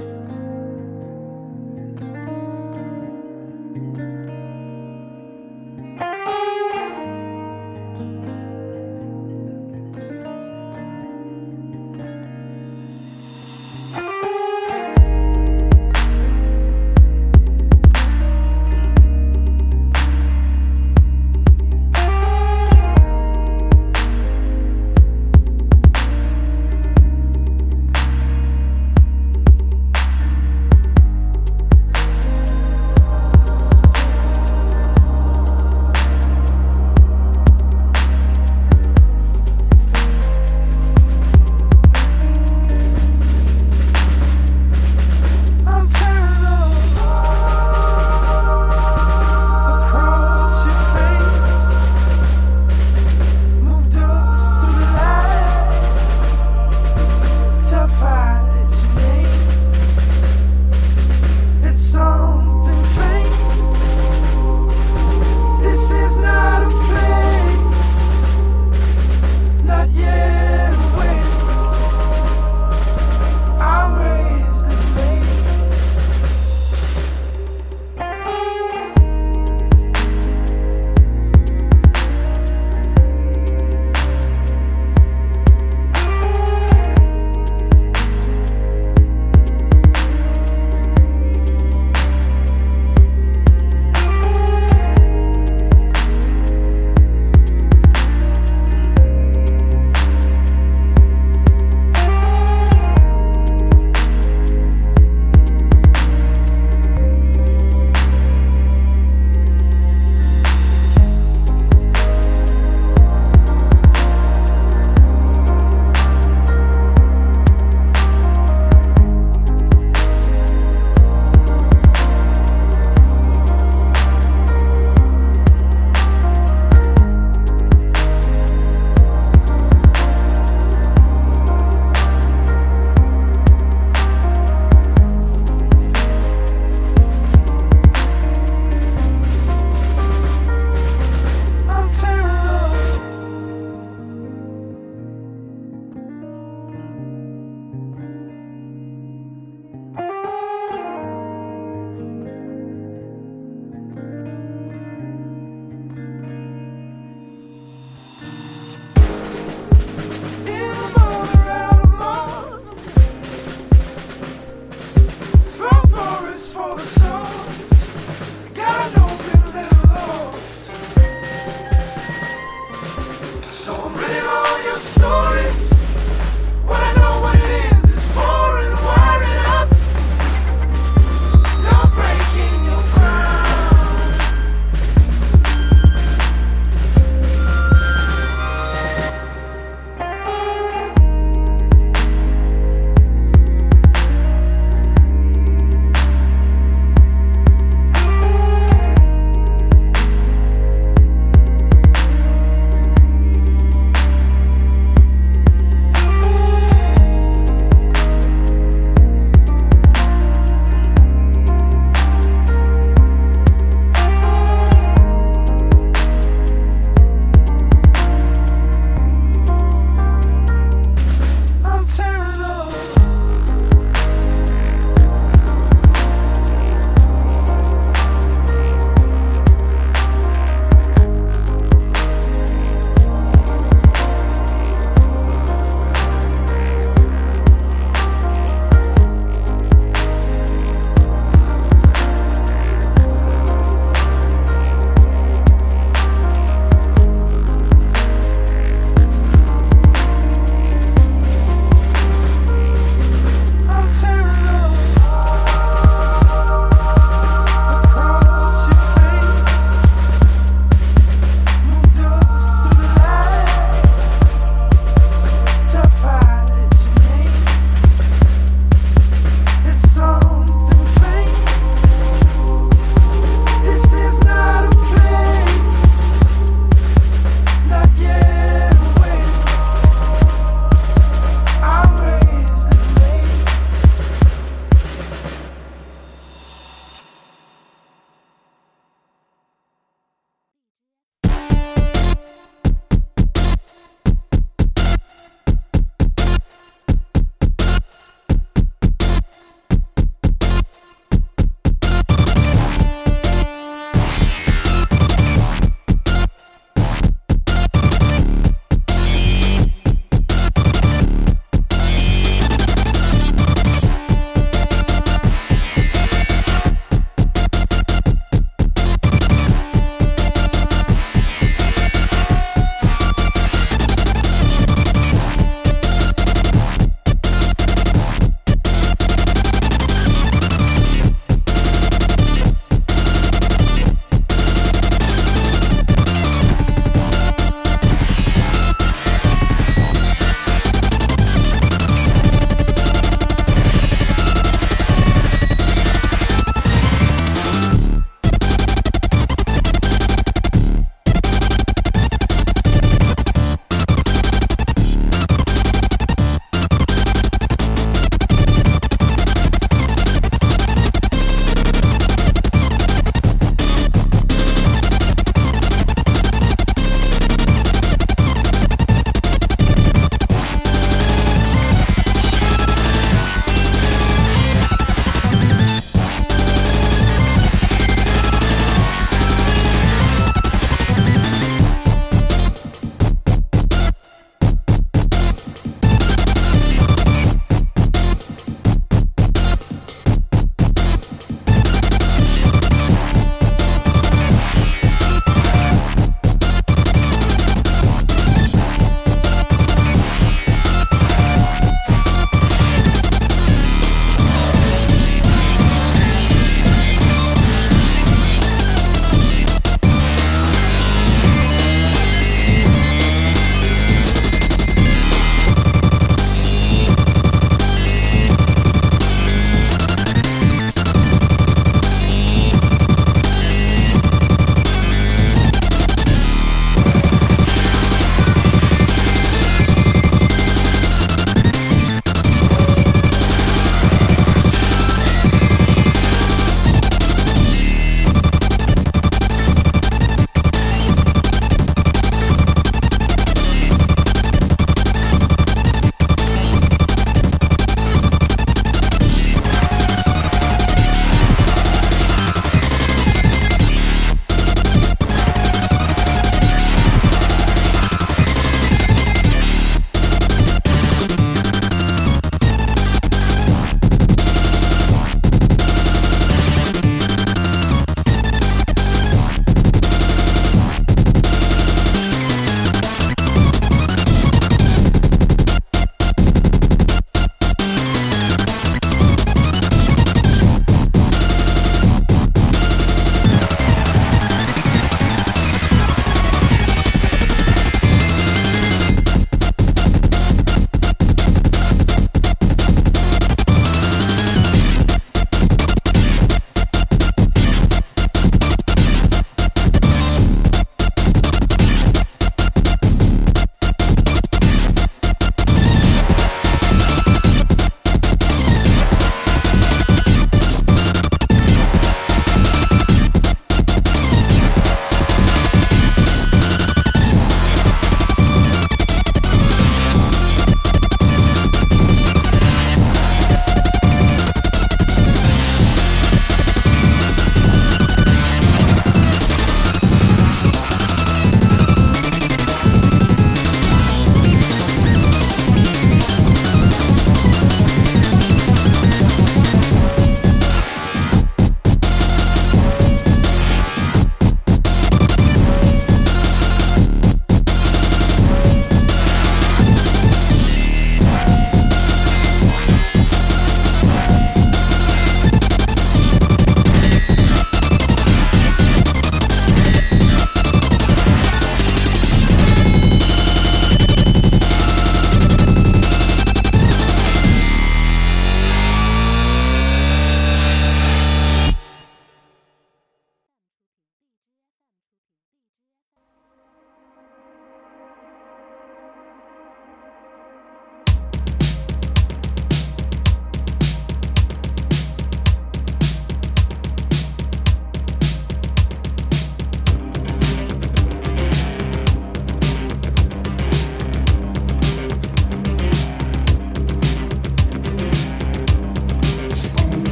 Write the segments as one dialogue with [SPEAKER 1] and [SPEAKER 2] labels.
[SPEAKER 1] Bye.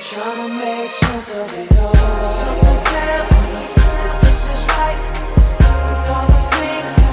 [SPEAKER 1] trying to make sense of it all. Something tells me this is right for
[SPEAKER 2] the things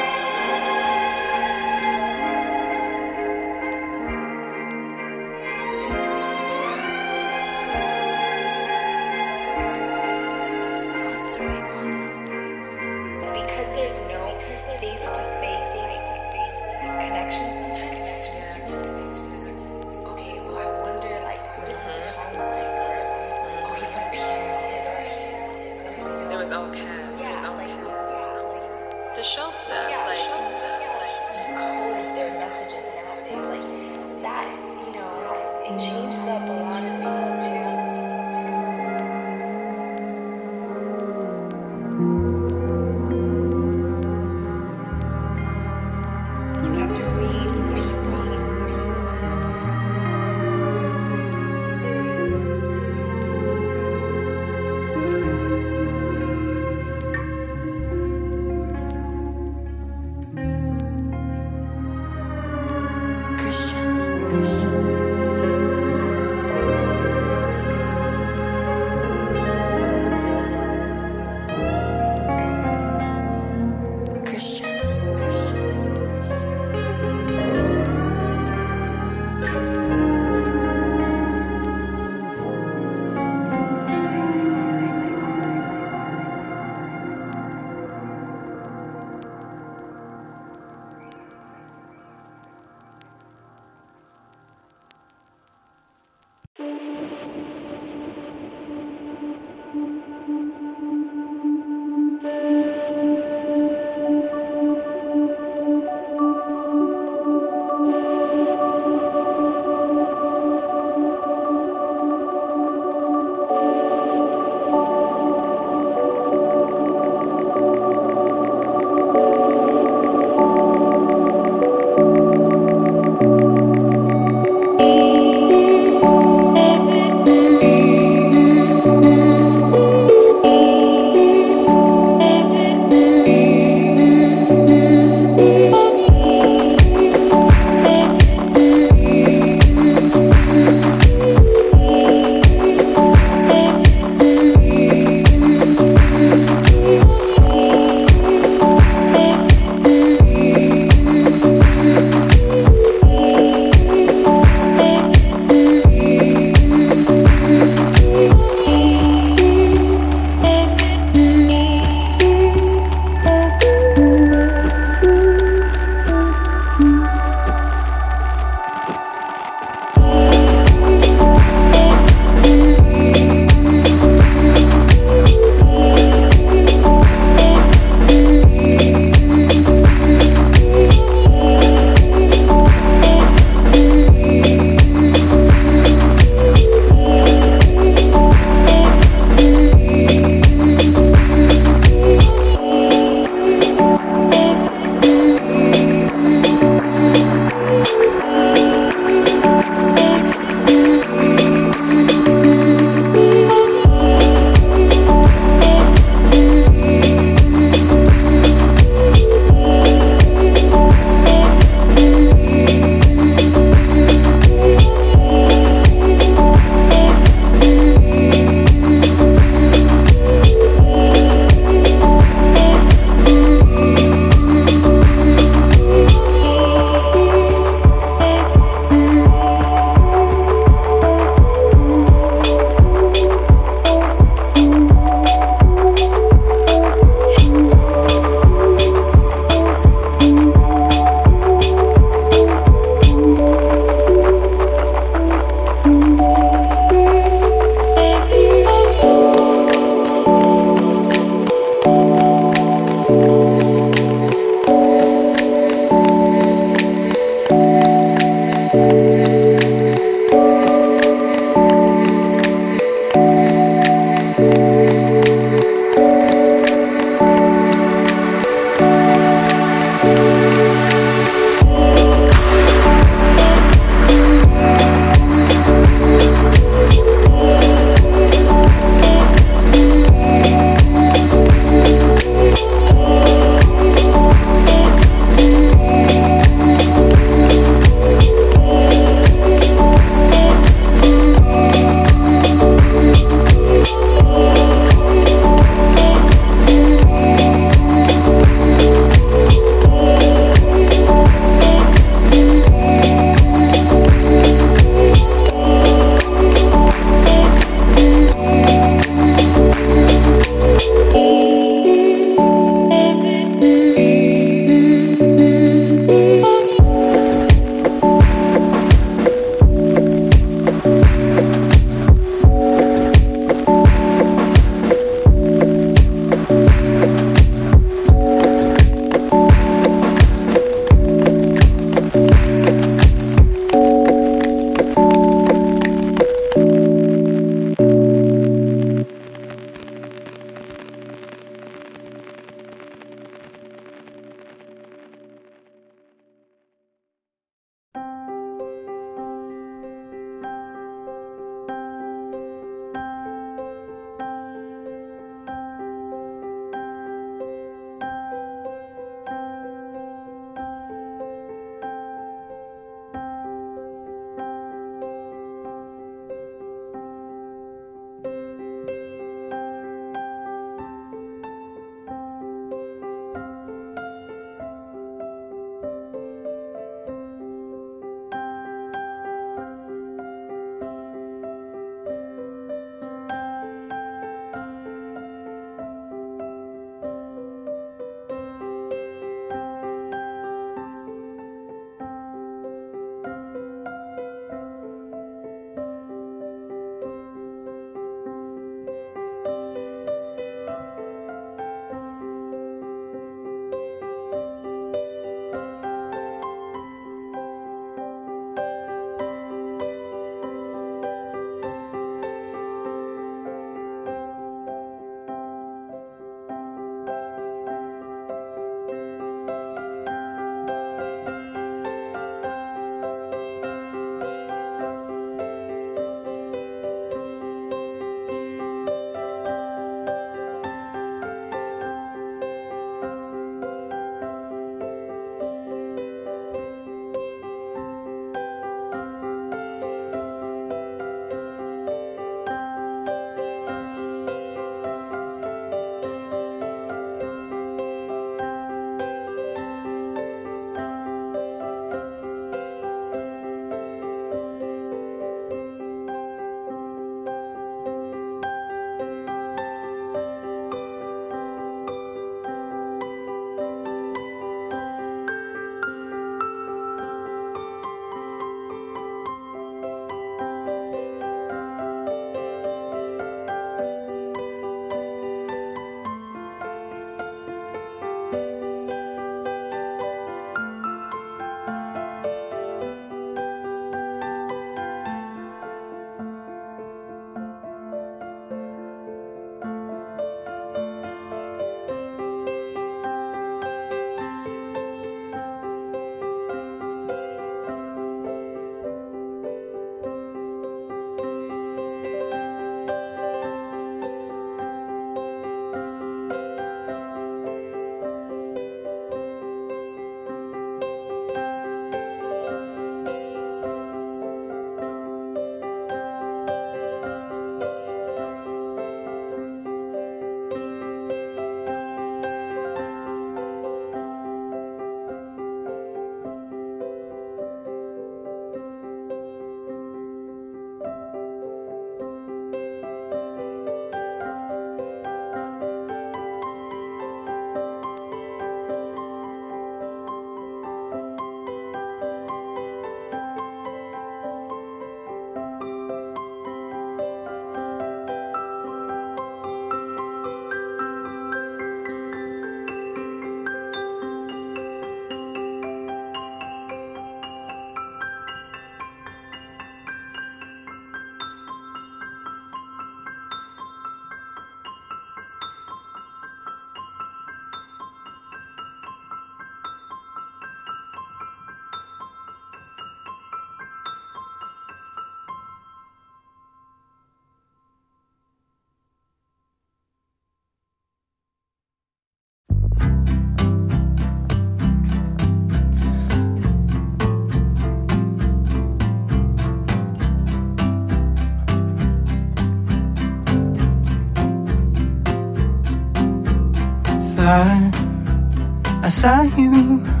[SPEAKER 2] I
[SPEAKER 3] saw you.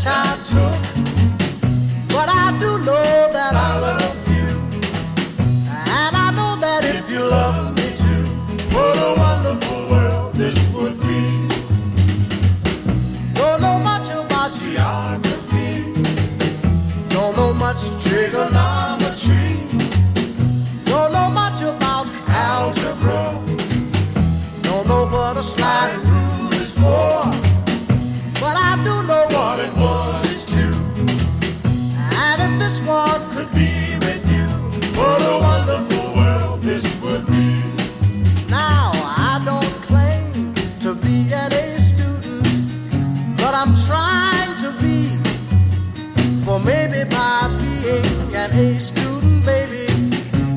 [SPEAKER 4] About I took. But I do know that I love you. And I know that if you love me too, what a wonderful world this would be. Don't know much about geography. Don't know much trigonometry. Don't know much about algebra. Don't know what a sliding rule is for. An A student, baby,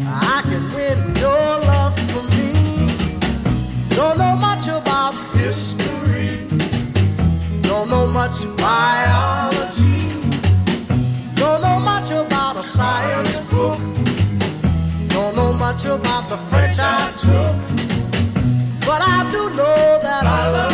[SPEAKER 4] I can win your love for me. Don't know much about history, don't know much biology, don't know much about a science book, don't know much about the French I took. But I do know that I love